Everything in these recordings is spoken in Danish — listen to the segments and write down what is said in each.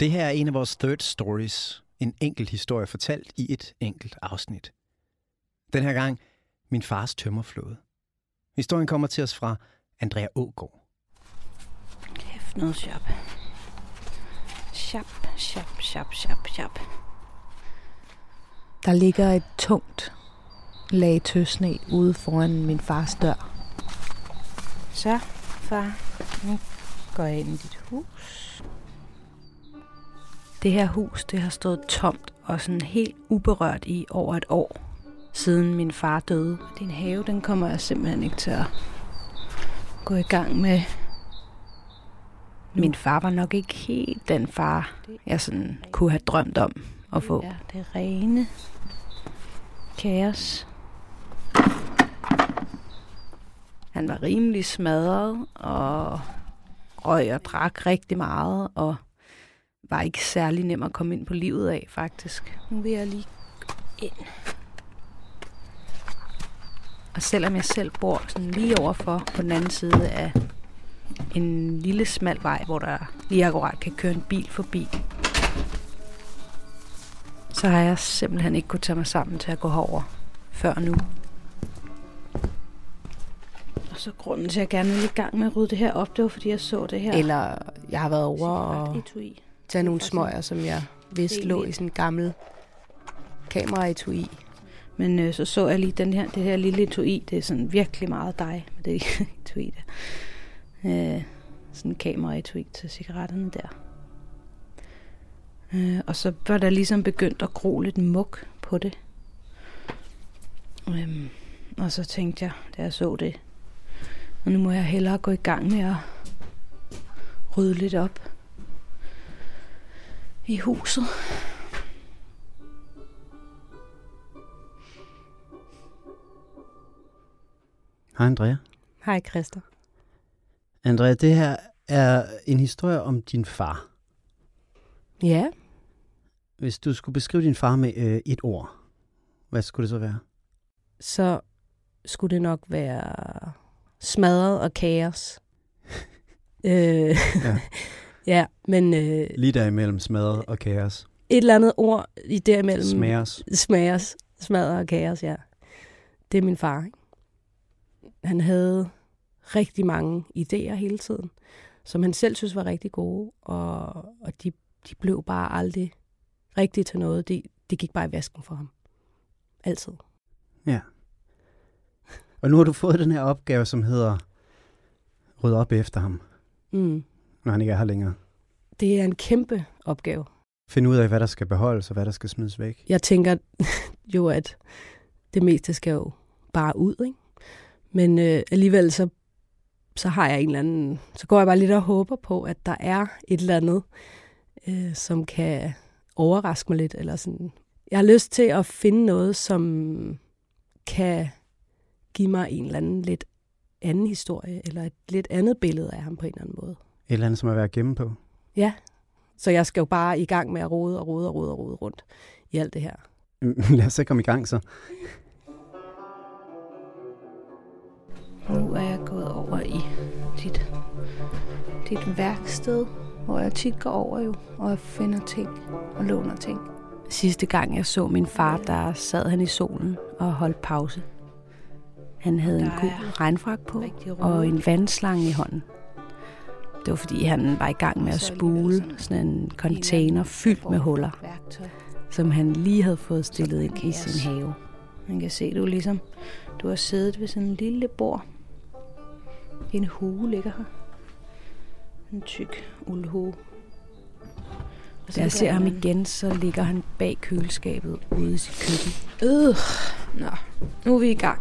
Det her er en af vores third stories. En enkelt historie fortalt i et enkelt afsnit. Den her gang min fars tømmerflåde. Historien kommer til os fra Andrea Ågaard. Kæft noget shop. Shop, shop, shop, shop, shop. Der ligger et tungt lag tøsne ude foran min fars dør. Så, far, nu går jeg ind i dit hus. Det her hus, det har stået tomt og sådan helt uberørt i over et år, siden min far døde. Din have, den kommer jeg simpelthen ikke til at gå i gang med. Min far var nok ikke helt den far, jeg sådan kunne have drømt om at få. Ja, det er rene kaos. Han var rimelig smadret og røg og drak rigtig meget og var ikke særlig nem at komme ind på livet af, faktisk. Nu vil jeg lige ind. Og selvom jeg selv bor sådan lige overfor på den anden side af en lille smal vej, hvor der lige akkurat kan køre en bil forbi, så har jeg simpelthen ikke kunnet tage mig sammen til at gå herover før nu. Og så grunden til, at jeg gerne vil i gang med at rydde det her op, det var, fordi jeg så det her. Eller jeg har været over og tage nogle smøger, som jeg vidste lå i sådan en gammel kameraetui. Men øh, så så jeg lige den her, det her lille etui. Det er sådan virkelig meget dig med det etui der. Øh, sådan en kameraetui til cigaretterne der. Øh, og så var der ligesom begyndt at gro lidt muk på det. Øh, og så tænkte jeg, da jeg så det, og nu må jeg hellere gå i gang med at rydde lidt op i huset. Hej Andrea. Hej Christa. Andrea, det her er en historie om din far. Ja. Hvis du skulle beskrive din far med øh, et ord, hvad skulle det så være? Så skulle det nok være smadret og kaos. øh, ja. ja, men... Øh, Lige derimellem smadret og kaos. Et eller andet ord i derimellem. Smagers. Smagers. Smadret og kaos, ja. Det er min far. Ikke? Han havde rigtig mange idéer hele tiden, som han selv synes var rigtig gode, og, og de, de blev bare aldrig rigtigt til noget. De, de gik bare i vasken for ham. Altid. Ja. Og nu har du fået den her opgave, som hedder rydde op efter ham, Mm. Når han ikke er her længere. Det er en kæmpe opgave. Finde ud af, hvad der skal beholdes og hvad der skal smides væk. Jeg tænker jo, at det meste skal jo bare ud, ikke? Men øh, alligevel så, så har jeg en eller anden... Så går jeg bare lidt og håber på, at der er et eller andet, øh, som kan overraske mig lidt. Eller sådan. Jeg har lyst til at finde noget, som kan give mig en eller anden lidt anden historie, eller et lidt andet billede af ham på en eller anden måde. Eller andet, som er værd at gemme på. Ja, så jeg skal jo bare i gang med at rode og rode og rode og rode rundt i alt det her. Lad os så komme i gang så. Nu er jeg gået over i dit, dit værksted, hvor jeg tit går over jo, og jeg finder ting og låner ting. Sidste gang jeg så min far, der sad han i solen og holdt pause. Han havde en god regnfrak på og en vandslange i hånden. Det var fordi, han var i gang med at spule sådan en container fyldt med huller, som han lige havde fået stillet ind i sin have. Man kan se, du ligesom, du har siddet ved sådan en lille bord. En hue ligger her. En tyk uldhue. Da jeg ser ham igen, så ligger han bag køleskabet ude i sit køkken. Øh, nå, nu er vi i gang.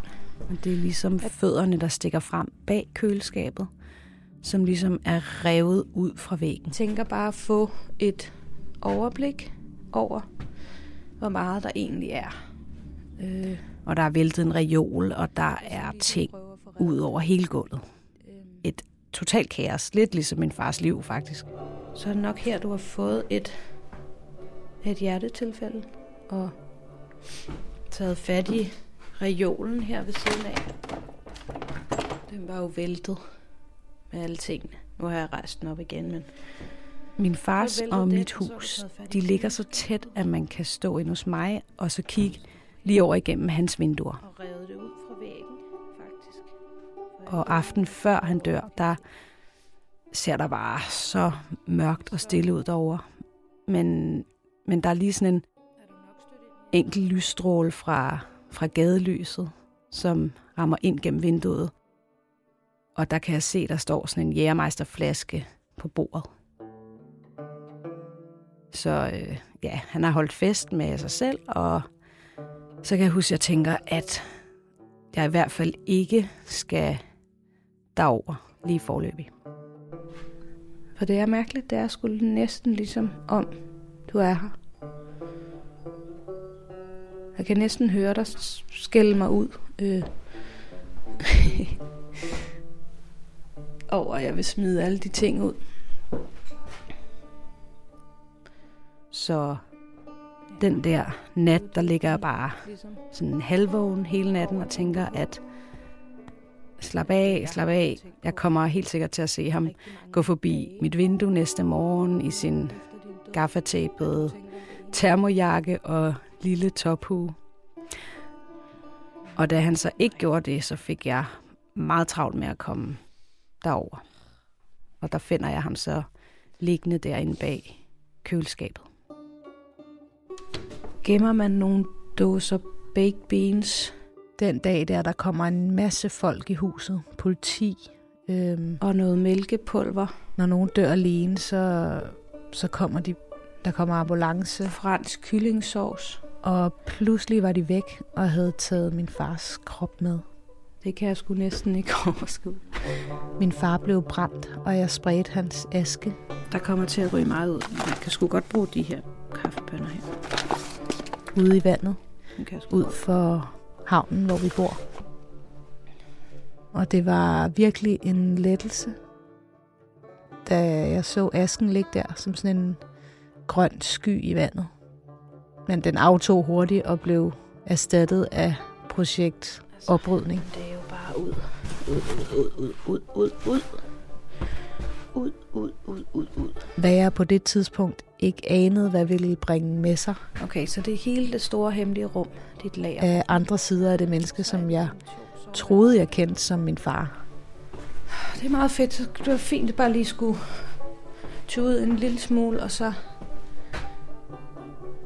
Og det er ligesom fødderne, der stikker frem bag køleskabet, som ligesom er revet ud fra væggen. Jeg tænker bare at få et overblik over, hvor meget der egentlig er. Øh, og der er væltet en reol, og der er ting ud over hele gulvet. Et totalt kaos. Lidt ligesom min fars liv, faktisk. Så er det nok her, du har fået et, et hjertetilfælde og taget fat i reolen her ved siden af. Den var jo væltet med alle tingene. Nu har jeg rejst den op igen, men... Min fars og mit hus, de ligger så tæt, at man kan stå ind hos mig og så kigge lige over igennem hans vinduer. Og revet det ud fra væggen, faktisk. Og aften før han dør, der ser der bare så mørkt og stille ud derovre. Men, men der er lige sådan en enkelt lysstråle fra, fra gadelyset, som rammer ind gennem vinduet. Og der kan jeg se, der står sådan en jægermeisterflaske på bordet. Så øh, ja, han har holdt fest med sig selv, og så kan jeg huske, at jeg tænker, at jeg i hvert fald ikke skal derover lige forløbig. For det er mærkeligt, det er skulle næsten ligesom om, du er her. Jeg kan næsten høre dig skælde mig ud. Øh. over, at jeg vil smide alle de ting ud. Så den der nat, der ligger jeg bare sådan halvvågen hele natten og tænker, at slap af, slap af. Jeg kommer helt sikkert til at se ham gå forbi mit vindue næste morgen i sin gaffatapede termojakke og lille tophue. Og da han så ikke gjorde det, så fik jeg meget travlt med at komme derover. Og der finder jeg ham så liggende derinde bag køleskabet. Gemmer man nogle dåser baked beans Den dag der, der kommer en masse folk i huset. Politi. Øhm, og noget mælkepulver, når nogen dør alene, så, så kommer de, der kommer ambulance. fransk kyllingsovs. Og pludselig var de væk og havde taget min fars krop med. Det kan jeg sgu næsten ikke overskue. Min far blev brændt, og jeg spredte hans aske. Der kommer til at ryge meget ud. Man kan sgu godt bruge de her kaffebønner her. ude i vandet, ud for havnen, hvor vi bor. Og det var virkelig en lettelse, da jeg så asken ligge der som sådan en grøn sky i vandet. Men den aftog hurtigt og blev erstattet af projekt oprydning. Det ud. Ud, ud, ud, ud, ud, ud. Ud, ud, ud, ud, ud. Hvad jeg på det tidspunkt ikke anede, hvad ville bringe med sig Okay, så det er hele det store hemmelige rum, dit lager. af andre sider af det menneske, som jeg troede, jeg kendte som min far. Det er meget fedt. Det var fint, at bare lige skulle tude en lille smule, og så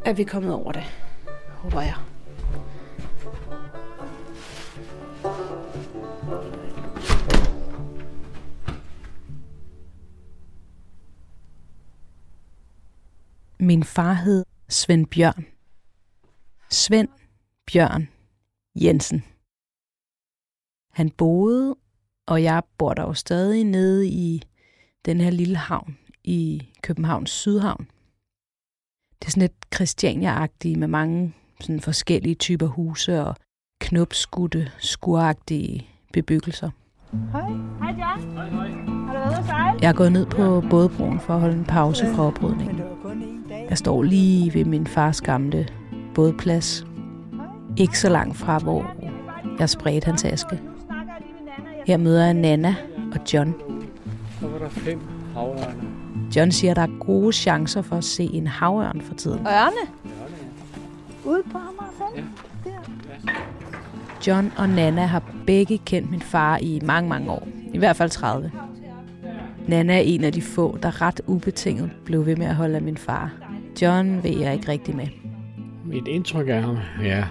er vi kommet over det, håber jeg. Min far hed Svend Bjørn. Svend Bjørn Jensen. Han boede, og jeg bor der jo stadig nede i den her lille havn i Københavns Sydhavn. Det er sådan lidt Christiania-agtigt med mange sådan forskellige typer huse og knopskudte, skuragtige bebyggelser. Hej John. Hej, hej. Har du været ude at sejle? Jeg er gået ned på bådbroen for at holde en pause fra oprydningen. Jeg står lige ved min fars gamle bådplads. Ikke så langt fra, hvor jeg spredte hans aske. Her møder jeg Nana og John. Så var der fem havørne. John siger, at der er gode chancer for at se en havørn for tiden. Ørne. Ude på Amager John og Nana har begge kendt min far i mange, mange år. I hvert fald 30. Nana er en af de få, der ret ubetinget blev ved med at holde af min far. John ved jeg ikke rigtig med. Mit indtryk af ham, ja,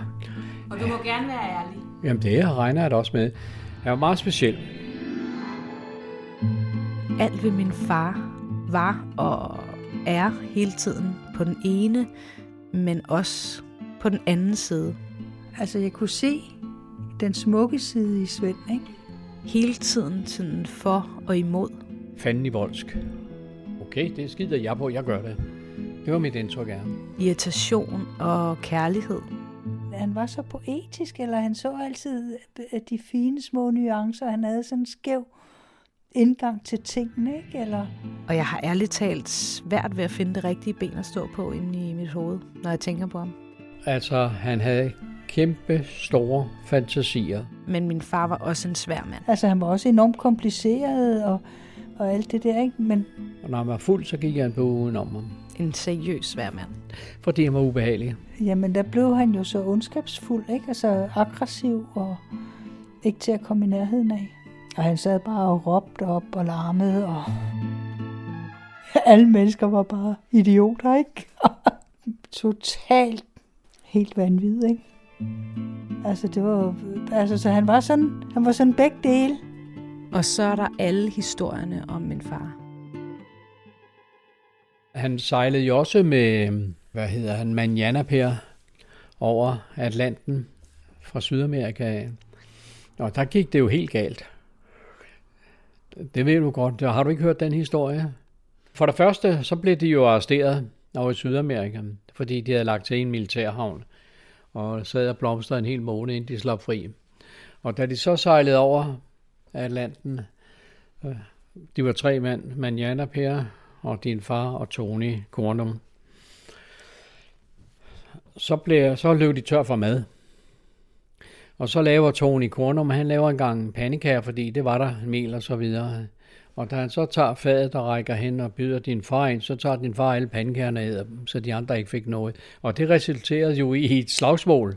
Og du må gerne være ærlig. Jamen det her regner jeg da også med. Han var meget speciel. Alt ved min far var og er hele tiden på den ene, men også på den anden side. Altså, jeg kunne se den smukke side i Svend, ikke? Hele tiden sådan for og imod. Fanden i voldsk. Okay, det skider jeg på, jeg gør det. Det var mit indtryk af ham. Irritation og kærlighed. Han var så poetisk, eller han så altid de fine små nuancer. Han havde sådan en skæv indgang til tingene, ikke? Eller... Og jeg har ærligt talt svært ved at finde det rigtige ben at stå på inde i mit hoved, når jeg tænker på ham. Altså, han havde kæmpe store fantasier. Men min far var også en svær mand. Altså, han var også enormt kompliceret og, og alt det der, ikke? Men Og når han var fuld, så gik han på udenom ham. En seriøs svær mand. Fordi han var ubehagelig. jamen, der blev han jo så ondskabsfuld, ikke? Altså aggressiv og ikke til at komme i nærheden af. Og han sad bare og råbte op og larmede, og alle mennesker var bare idioter, ikke? Totalt helt vanvittigt, ikke? Altså, det var, altså, så han var sådan, han var sådan begge dele. Og så er der alle historierne om min far. Han sejlede jo også med, hvad hedder han, Manjanaper over Atlanten fra Sydamerika. Og der gik det jo helt galt. Det ved du godt. Har du ikke hørt den historie? For det første, så blev de jo arresteret over i Sydamerika, fordi de havde lagt til en militærhavn og sad og blomstrede en hel måned, inden de slap fri. Og da de så sejlede over Atlanten, de var tre mand, Manjana Per og din far og Tony Kornum. Så, blev, så løb de tør for mad. Og så laver Tony Kornum, han laver en gang pandekager, fordi det var der mel og så videre. Og da han så tager fadet og rækker hen og byder din far ind, så tager din far alle pandekagerne og dem, så de andre ikke fik noget. Og det resulterede jo i et slagsmål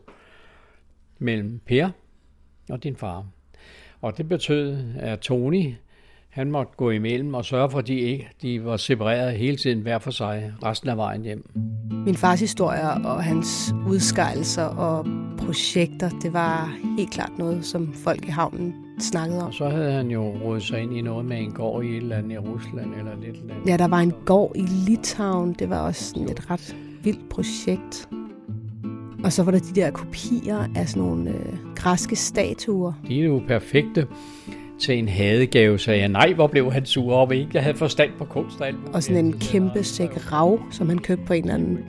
mellem Per og din far. Og det betød, at Tony, han måtte gå imellem og sørge for, at de, ikke, de var separeret hele tiden hver for sig resten af vejen hjem. Min fars historier og hans udskejelser og projekter, det var helt klart noget, som folk i havnen snakkede om. Og så havde han jo rådet sig ind i noget med en gård i et eller andet i Rusland eller lidt eller andet. Ja, der var en gård i Litauen. Det var også sådan et ret vildt projekt. Og så var der de der kopier af sådan nogle øh, græske statuer. De er jo perfekte til en hadegave, sagde jeg. Nej, hvor blev han sur over ikke? Jeg havde forstand på kunst og alt. Og sådan en kæmpe sæk rav, som han købte på en eller anden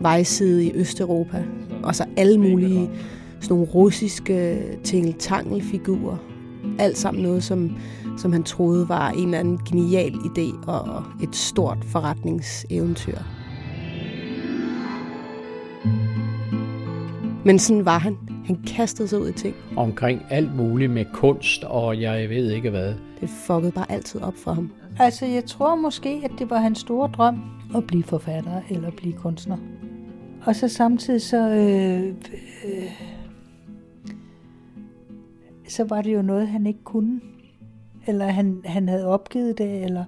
vejside i Østeuropa. Og så alle mulige sådan nogle russiske tingeltangelfigurer. Alt sammen noget, som, som han troede var en eller anden genial idé og et stort forretningseventyr. Men sådan var han. Han kastede sig ud i ting. Omkring alt muligt med kunst, og jeg ved ikke hvad. Det fuckede bare altid op for ham. Altså, jeg tror måske, at det var hans store drøm at blive forfatter eller blive kunstner. Og så samtidig så, øh, øh, så var det jo noget, han ikke kunne. Eller han, han havde opgivet det, eller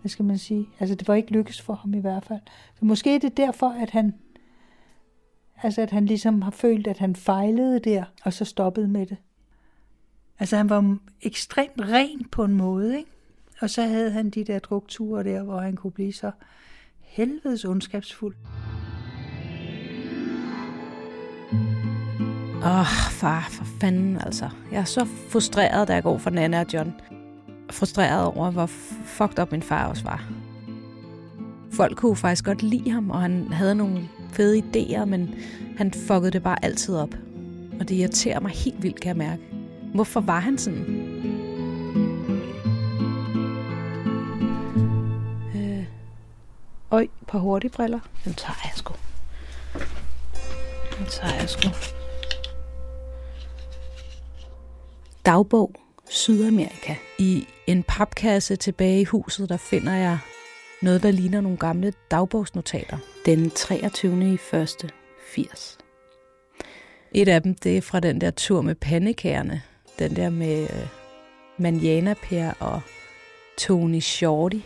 hvad skal man sige? Altså, det var ikke lykkes for ham i hvert fald. Så måske er det derfor, at han, altså, at han ligesom har følt, at han fejlede der, og så stoppede med det. Altså, han var ekstremt ren på en måde, ikke? Og så havde han de der drukture der, hvor han kunne blive så helvedes ondskabsfuld. Åh, oh, far, for fanden altså. Jeg er så frustreret, da jeg går for Nana og John. Frustreret over, hvor fucked up min far også var. Folk kunne faktisk godt lide ham, og han havde nogle fede idéer, men han fuckede det bare altid op. Og det irriterer mig helt vildt, kan jeg mærke. Hvorfor var han sådan? Øh. Øj, et par hurtige briller. Den tager jeg sgu. Den tager jeg sgu. Dagbog Sydamerika. I en papkasse tilbage i huset, der finder jeg noget, der ligner nogle gamle dagbogsnotater. Den 23. i første 80. Et af dem, det er fra den der tur med pandekærne. Den der med øh, Manjana Per og Tony Shorty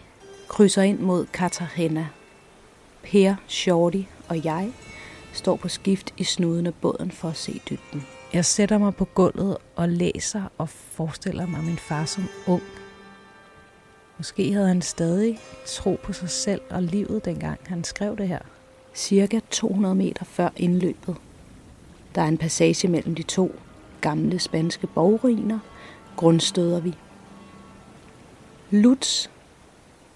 krydser ind mod Cartagena. Per, Shorty og jeg står på skift i snuden af båden for at se dybden. Jeg sætter mig på gulvet og læser og forestiller mig min far som ung. Måske havde han stadig tro på sig selv og livet, dengang han skrev det her. Cirka 200 meter før indløbet. Der er en passage mellem de to gamle spanske borgruiner. Grundstøder vi. Lutz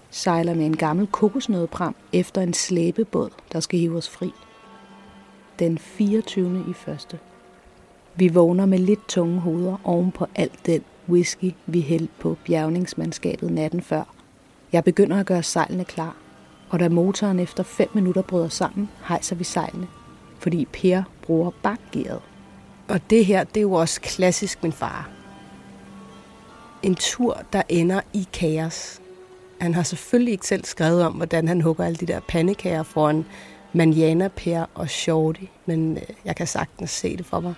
sejler med en gammel kokosnødpram efter en slæbebåd, der skal hive os fri. Den 24. i første. Vi vågner med lidt tunge hoveder oven på alt den whisky, vi hældte på bjergningsmandskabet natten før. Jeg begynder at gøre sejlene klar, og da motoren efter 5 minutter bryder sammen, hejser vi sejlene, fordi Per bruger bakgearet. Og det her, det er jo også klassisk min far. En tur, der ender i kaos. Han har selvfølgelig ikke selv skrevet om, hvordan han hugger alle de der pandekager foran Manjana, Per og Shorty, men øh, jeg kan sagtens se det for mig.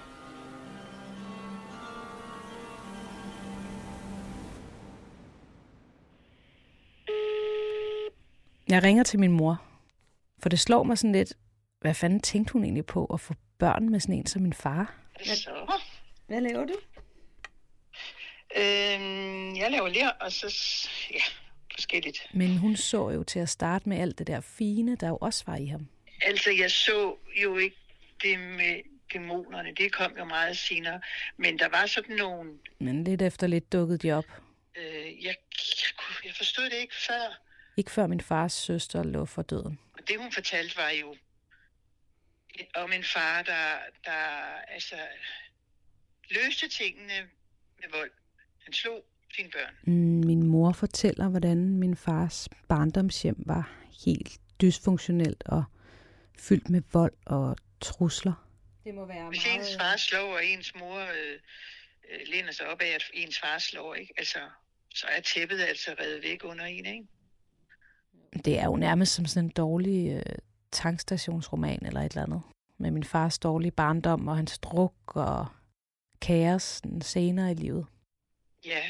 Jeg ringer til min mor, for det slår mig sådan lidt, hvad fanden tænkte hun egentlig på at få børn med sådan en som min far? Så. Hvad laver du? Øhm, jeg laver ler, og så ja, forskelligt. Men hun så jo til at starte med alt det der fine, der jo også var i ham. Altså, jeg så jo ikke det med dæmonerne. Det kom jo meget senere. Men der var sådan nogle... Men lidt efter lidt dukkede de op. Øh, jeg, jeg, jeg forstod det ikke før. Ikke før min fars søster lå for døden. Og det, hun fortalte, var jo om en far, der, der altså, løste tingene med vold. Han slog sine børn. Mm, Min mor fortæller, hvordan min fars barndomshjem var helt dysfunktionelt og fyldt med vold og trusler. Det må være Hvis ens far slår, og ens mor øh, øh, læner sig op af, at ens far slår, ikke? Altså, så er tæppet altså revet væk under en, ikke? Det er jo nærmest som sådan en dårlig øh, tankstationsroman eller et eller andet. Med min fars dårlige barndom og hans druk og kaos senere i livet. Ja,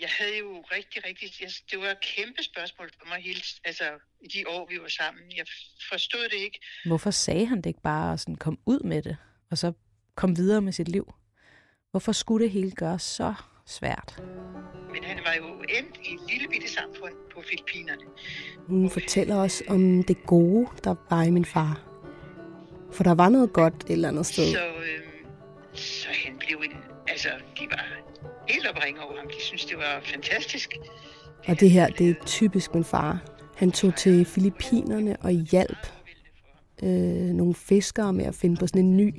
jeg havde jo rigtig, rigtig... Jeg, det var et kæmpe spørgsmål for mig hele, altså, i de år, vi var sammen. Jeg forstod det ikke. Hvorfor sagde han det ikke bare og sådan kom ud med det, og så kom videre med sit liv? Hvorfor skulle det hele gøres så svært? Men han var jo endt i et lille bitte samfund på Filippinerne. Hun fortæller os om det gode, der var i min far. For der var noget godt et eller andet sted. Så, øhm, så han blev en... Altså, de var helt opringe over ham. De synes det var fantastisk. Og det her, det er typisk min far. Han tog til Filippinerne og hjalp øh, nogle fiskere med at finde på sådan en ny,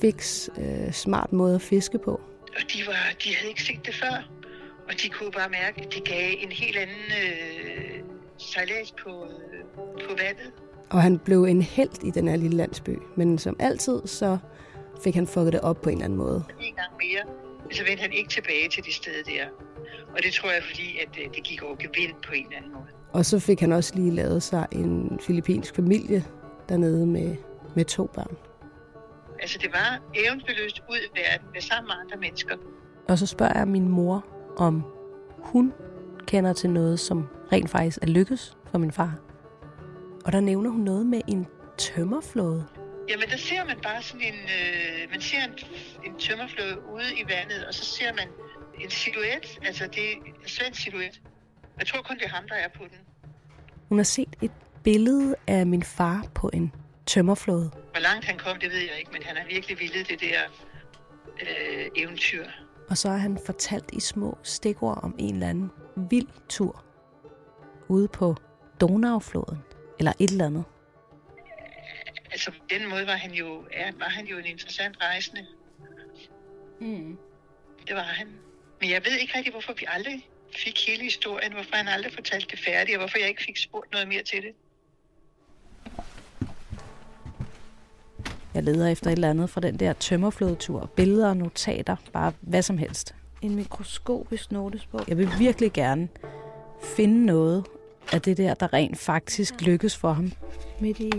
fix, øh, smart måde at fiske på. Og de, var, de havde ikke set det før. Og de kunne bare mærke, at det gav en helt anden øh, sejlads på, øh, på vandet. Og han blev en held i den her lille landsby. Men som altid, så fik han fucket det op på en eller anden måde. En gang mere, så vendte han ikke tilbage til det sted der. Og det tror jeg, fordi at øh, det gik over gevind på en eller anden måde. Og så fik han også lige lavet sig en filippinsk familie dernede med, med to børn. Altså, det var eventyrløst ud i verden med sammen med andre mennesker. Og så spørger jeg min mor, om hun kender til noget, som rent faktisk er lykkes for min far. Og der nævner hun noget med en tømmerflåde. Jamen, der ser man bare sådan en... Øh, man ser en, en tømmerflåde ude i vandet, og så ser man en silhuet. Altså, det er en svensk silhuet. Jeg tror kun, det er ham, der er på den. Hun har set et billede af min far på en tømmerflåde. Hvor langt han kom, det ved jeg ikke, men han har virkelig vildet det der øh, eventyr. Og så har han fortalt i små stikord om en eller anden vild tur ude på Donaufloden, eller et eller andet. Altså, på den måde var han jo, ja, var han jo en interessant rejsende. Mm. Det var han. Men jeg ved ikke rigtig, hvorfor vi aldrig fik hele historien, hvorfor han aldrig fortalte det færdigt, og hvorfor jeg ikke fik spurgt noget mere til det. Jeg leder efter et eller andet fra den der tømmerflådetur. Billeder, notater, bare hvad som helst. En mikroskopisk notesbog. Jeg vil virkelig gerne finde noget af det der, der rent faktisk lykkes for ham. Midt i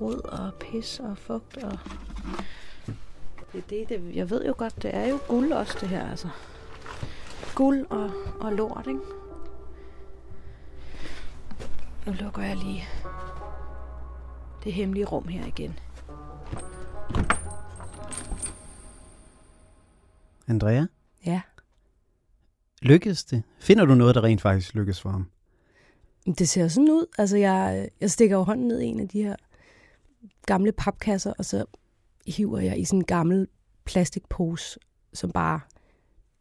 rod og pis og fugt og... Det, er det, det, jeg ved jo godt, det er jo guld også det her, altså. Guld og, og lort, ikke? Nu lukker jeg lige det hemmelige rum her igen. Andrea, Ja. lykkedes det? Finder du noget, der rent faktisk lykkes for ham? Det ser sådan ud. Altså, jeg, jeg stikker jo hånden ned i en af de her gamle papkasser, og så hiver jeg i sådan en gammel plastikpose, som bare,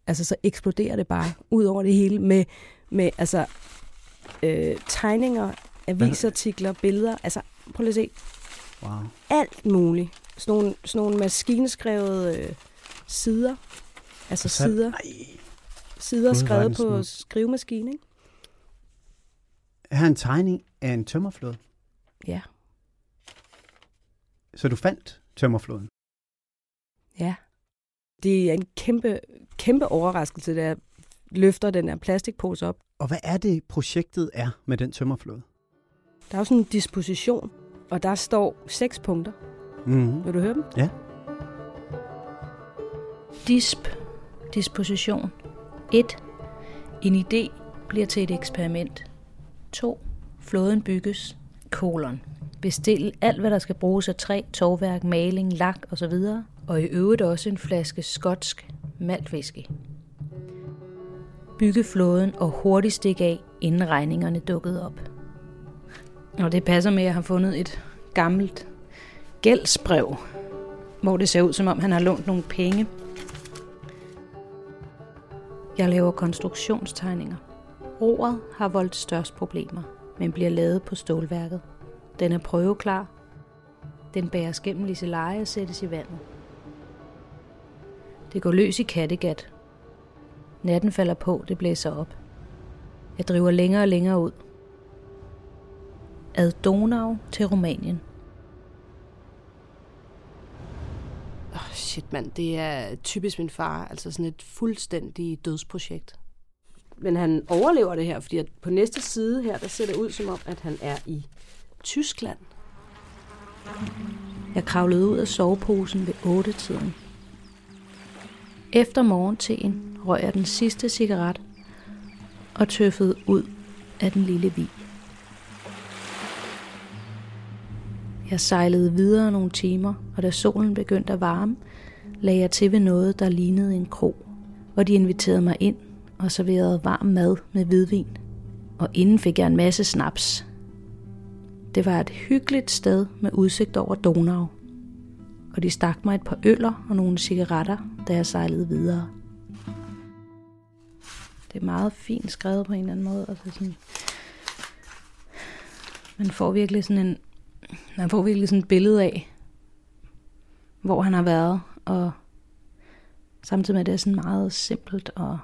altså så eksploderer det bare ud over det hele med, med altså, øh, tegninger, avisartikler, billeder, altså prøv lige at se, Wow. alt muligt. Sådan nogle, sådan nogle maskineskrevede øh, sider, altså Så- sider, Ej. sider Gud, skrevet på smuk. skrivemaskine, ikke? Her er en tegning af en tømmerflåde. Ja. Så du fandt tømmerfloden? Ja. Det er en kæmpe, kæmpe overraskelse, da jeg løfter den her plastikpose op. Og hvad er det, projektet er med den tømmerflåde? Der er jo sådan en disposition, og der står seks punkter. Mm-hmm. Vil du høre dem? Ja. Disp. Disposition. 1. En idé bliver til et eksperiment. 2. Flåden bygges. Kolon. Bestil alt, hvad der skal bruges af træ, tovværk, maling, lak osv. Og i øvrigt også en flaske skotsk maltwhisky. Bygge flåden og hurtigt stikke af, inden regningerne dukkede op. Og det passer med, at jeg har fundet et gammelt gældsbrev, hvor det ser ud, som om han har lånt nogle penge jeg laver konstruktionstegninger. Roret har voldt størst problemer, men bliver lavet på stålværket. Den er prøveklar. Den bæres gennem liseleje og sættes i vandet. Det går løs i Kattegat. Natten falder på, det blæser op. Jeg driver længere og længere ud. Ad Donau til Rumænien. Oh, shit, mand. Det er typisk min far. Altså sådan et fuldstændig dødsprojekt. Men han overlever det her, fordi at på næste side her, der ser det ud som om, at han er i Tyskland. Jeg kravlede ud af soveposen ved 8 tiden. Efter morgenteen røg jeg den sidste cigaret og tøffede ud af den lille vig. Jeg sejlede videre nogle timer, og da solen begyndte at varme, lagde jeg til ved noget, der lignede en krog, hvor de inviterede mig ind og serverede varm mad med hvidvin. Og inden fik jeg en masse snaps. Det var et hyggeligt sted med udsigt over Donau. Og de stak mig et par øller og nogle cigaretter, da jeg sejlede videre. Det er meget fint skrevet på en eller anden måde. Altså sådan, man får virkelig sådan en, man får virkelig sådan et billede af, hvor han har været, og samtidig med at det er sådan meget simpelt, og,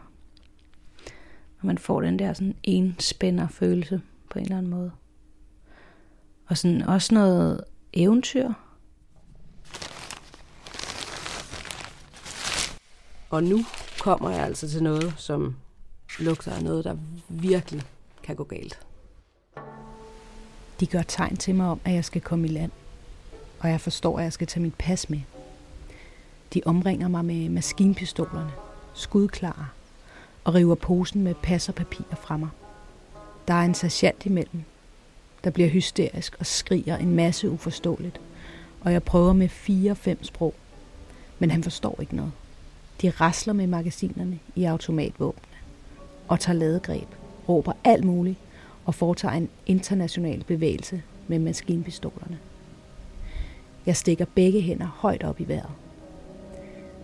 og man får den der sådan enspænder følelse på en eller anden måde. Og sådan også noget eventyr. Og nu kommer jeg altså til noget, som lugter af noget, der virkelig kan gå galt. De gør tegn til mig om, at jeg skal komme i land, og jeg forstår, at jeg skal tage mit pas med. De omringer mig med maskinpistolerne, skudklare, og river posen med pas og papirer fra mig. Der er en sergeant imellem, der bliver hysterisk og skriger en masse uforståeligt, og jeg prøver med fire-fem sprog, men han forstår ikke noget. De rasler med magasinerne i automatvåbne og tager ladegreb, råber alt muligt og foretager en international bevægelse med maskinpistolerne. Jeg stikker begge hænder højt op i vejret.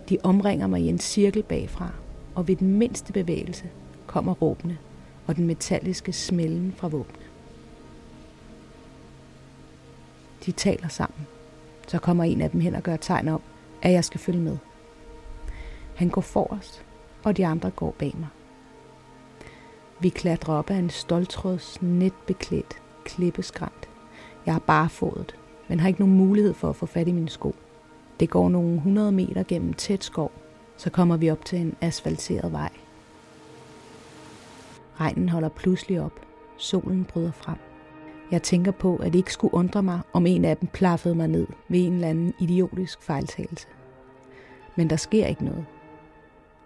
De omringer mig i en cirkel bagfra, og ved den mindste bevægelse kommer råbene og den metalliske smellen fra våbne. De taler sammen. Så kommer en af dem hen og gør tegn om, at jeg skal følge med. Han går forrest, og de andre går bag mig. Vi klatrer op ad en stoltråds netbeklædt klippeskrant. Jeg har bare men har ikke nogen mulighed for at få fat i mine sko. Det går nogle 100 meter gennem tæt skov, så kommer vi op til en asfalteret vej. Regnen holder pludselig op. Solen bryder frem. Jeg tænker på, at det ikke skulle undre mig, om en af dem plaffede mig ned ved en eller anden idiotisk fejltagelse. Men der sker ikke noget.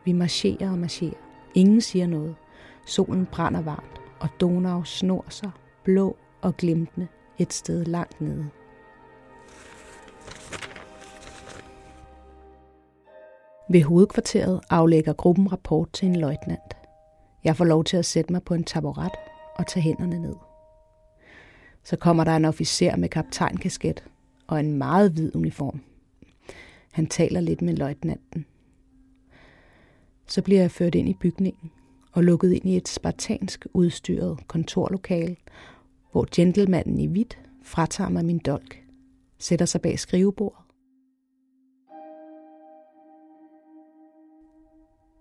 Vi marcherer og marcherer. Ingen siger noget. Solen brænder varmt, og Donau snor sig, blå og glimtende, et sted langt nede. Ved hovedkvarteret aflægger gruppen rapport til en løjtnant. Jeg får lov til at sætte mig på en taburet og tage hænderne ned. Så kommer der en officer med kaptajnkasket og en meget hvid uniform. Han taler lidt med løjtnanten. Så bliver jeg ført ind i bygningen og lukket ind i et spartansk udstyret kontorlokale, hvor gentlemanen i hvidt fratager mig min dolk, sætter sig bag skrivebordet.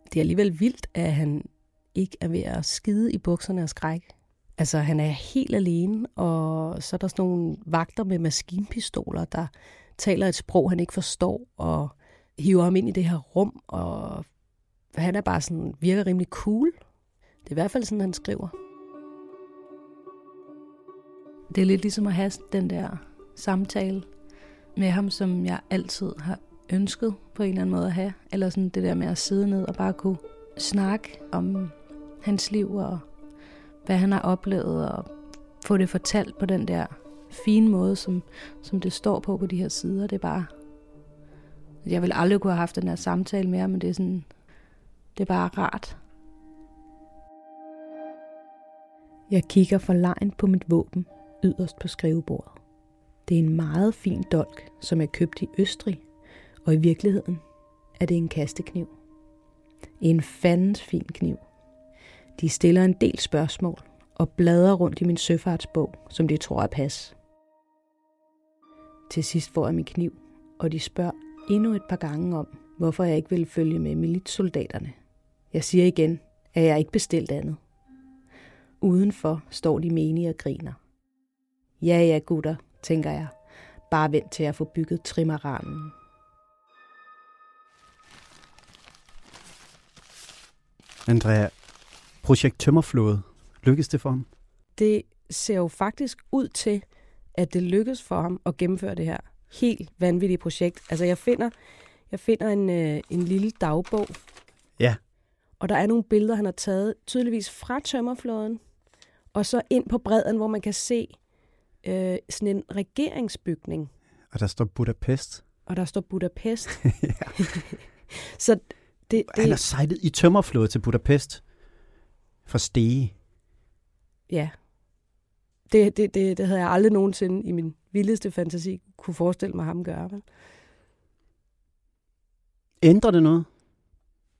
Det er alligevel vildt, at han ikke er ved at skide i bukserne af skræk. Altså, han er helt alene, og så er der sådan nogle vagter med maskinpistoler, der taler et sprog, han ikke forstår, og hiver ham ind i det her rum, og han er bare sådan, virker rimelig cool. Det er i hvert fald sådan, han skriver. Det er lidt ligesom at have den der samtale med ham, som jeg altid har ønsket på en eller anden måde at have. Eller sådan det der med at sidde ned og bare kunne snakke om hans liv og hvad han har oplevet og få det fortalt på den der fine måde, som, som det står på på de her sider. Det er bare... Jeg vil aldrig kunne have haft den her samtale mere, men det er sådan... Det er bare rart. Jeg kigger for lejen på mit våben yderst på skrivebordet. Det er en meget fin dolk, som jeg købte i Østrig, og i virkeligheden er det en kastekniv. En fandens fin kniv. De stiller en del spørgsmål og bladrer rundt i min søfartsbog, som de tror er pas. Til sidst får jeg min kniv, og de spørger endnu et par gange om, hvorfor jeg ikke vil følge med militsoldaterne. Jeg siger igen, at jeg ikke bestilt andet. Udenfor står de menige og griner. Ja, ja, gutter, tænker jeg. Bare vent til at få bygget trimaranen. Andrea, projekt Tømmerflåde, lykkedes det for ham? Det ser jo faktisk ud til, at det lykkedes for ham at gennemføre det her helt vanvittige projekt. Altså jeg finder, jeg finder en, øh, en lille dagbog. Ja. Og der er nogle billeder, han har taget tydeligvis fra tømmerflåden, og så ind på bredden, hvor man kan se øh, sådan en regeringsbygning. Og der står Budapest. Og der står Budapest. så det, det... Han har sejlet i tømmerflåde til Budapest fra Stege. Ja. Det, det, det, det havde jeg aldrig nogensinde i min vildeste fantasi kunne forestille mig ham gøre. Ændrer det noget?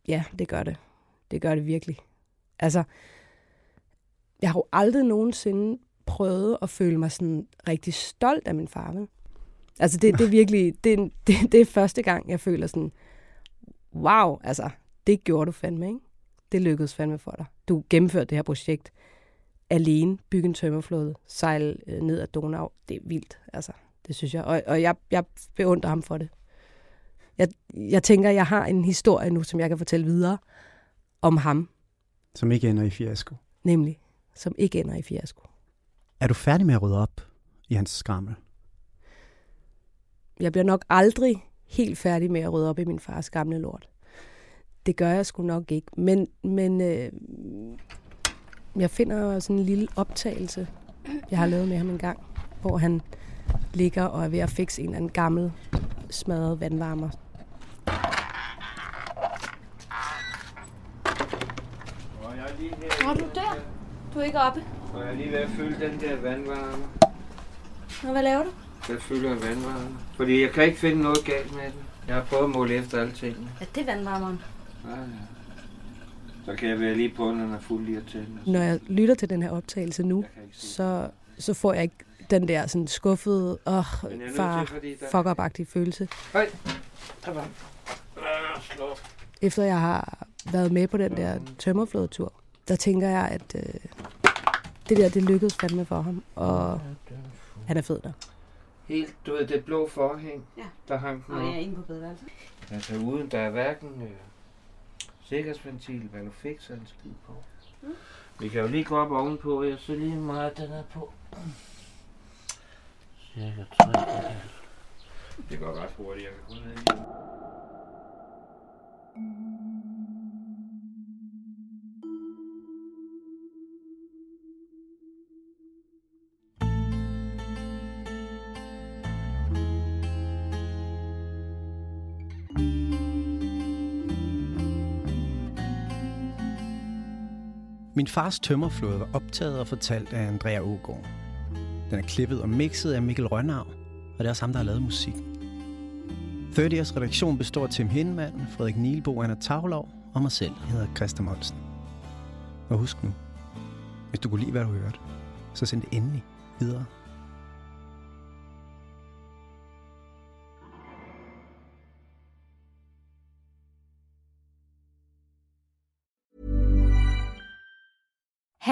Ja, det gør det. Det gør det virkelig. Altså, jeg har jo aldrig nogensinde prøvet at føle mig sådan rigtig stolt af min far. Vel? Altså, det, det er virkelig, det, det, det er første gang, jeg føler sådan, wow, altså, det gjorde du fandme, ikke? Det lykkedes fandme for dig. Du gennemførte det her projekt alene, bygge en tømmerflåde, sejle øh, ned ad Donau. Det er vildt, altså. Det synes jeg. Og, og jeg, jeg beundrer ham for det. Jeg, jeg tænker, jeg har en historie nu, som jeg kan fortælle videre om ham. Som ikke ender i fiasko. Nemlig, som ikke ender i fiasko. Er du færdig med at rydde op i hans skrammel? Jeg bliver nok aldrig helt færdig med at rydde op i min fars gamle lort. Det gør jeg sgu nok ikke. Men, men øh, jeg finder sådan en lille optagelse, jeg har lavet med ham en gang, hvor han ligger og er ved at fikse en eller anden gammel smadret vandvarmer. Er du der? Du er ikke oppe. Og jeg er lige ved at fylde den der vandvarme. Og hvad laver du? Jeg fylder vandvarme. Fordi jeg kan ikke finde noget galt med den. Jeg har prøvet at måle efter alle tingene. Ja, det er vandvarmeren. Ja, ja. Så kan jeg være lige på, når den er fuld lige at tænde. Når jeg lytter til den her optagelse nu, så, så får jeg ikke den der sådan skuffede, åh, oh, far, fuck up følelse. Hej. Der var Efter jeg har været med på den der tømmerflådetur, der tænker jeg, at øh, det der, det lykkedes fandme for ham, og han er fed der. Helt, du ved, det blå forhæng, Ja. der hang den Og jeg er inde på badeværelset. Altså uden, der er hverken øh, sikkerhedsventil, hvad du fik, så en skid på. Mm. Vi kan jo lige gå op ovenpå, jeg så lige meget den er på. Cirka 3. Det går ret hurtigt, jeg kan kun ned lige. Min fars tømmerflåde var optaget og fortalt af Andrea Ågaard. Den er klippet og mixet af Mikkel Rønnav, og det er også ham, der har lavet musik. 30'ers redaktion består af Tim Hindemann, Frederik Nielbo, Anna Tavlov og mig selv, jeg hedder Christa Molsen. Og husk nu, hvis du kunne lide, hvad du hørte, så send det endelig videre.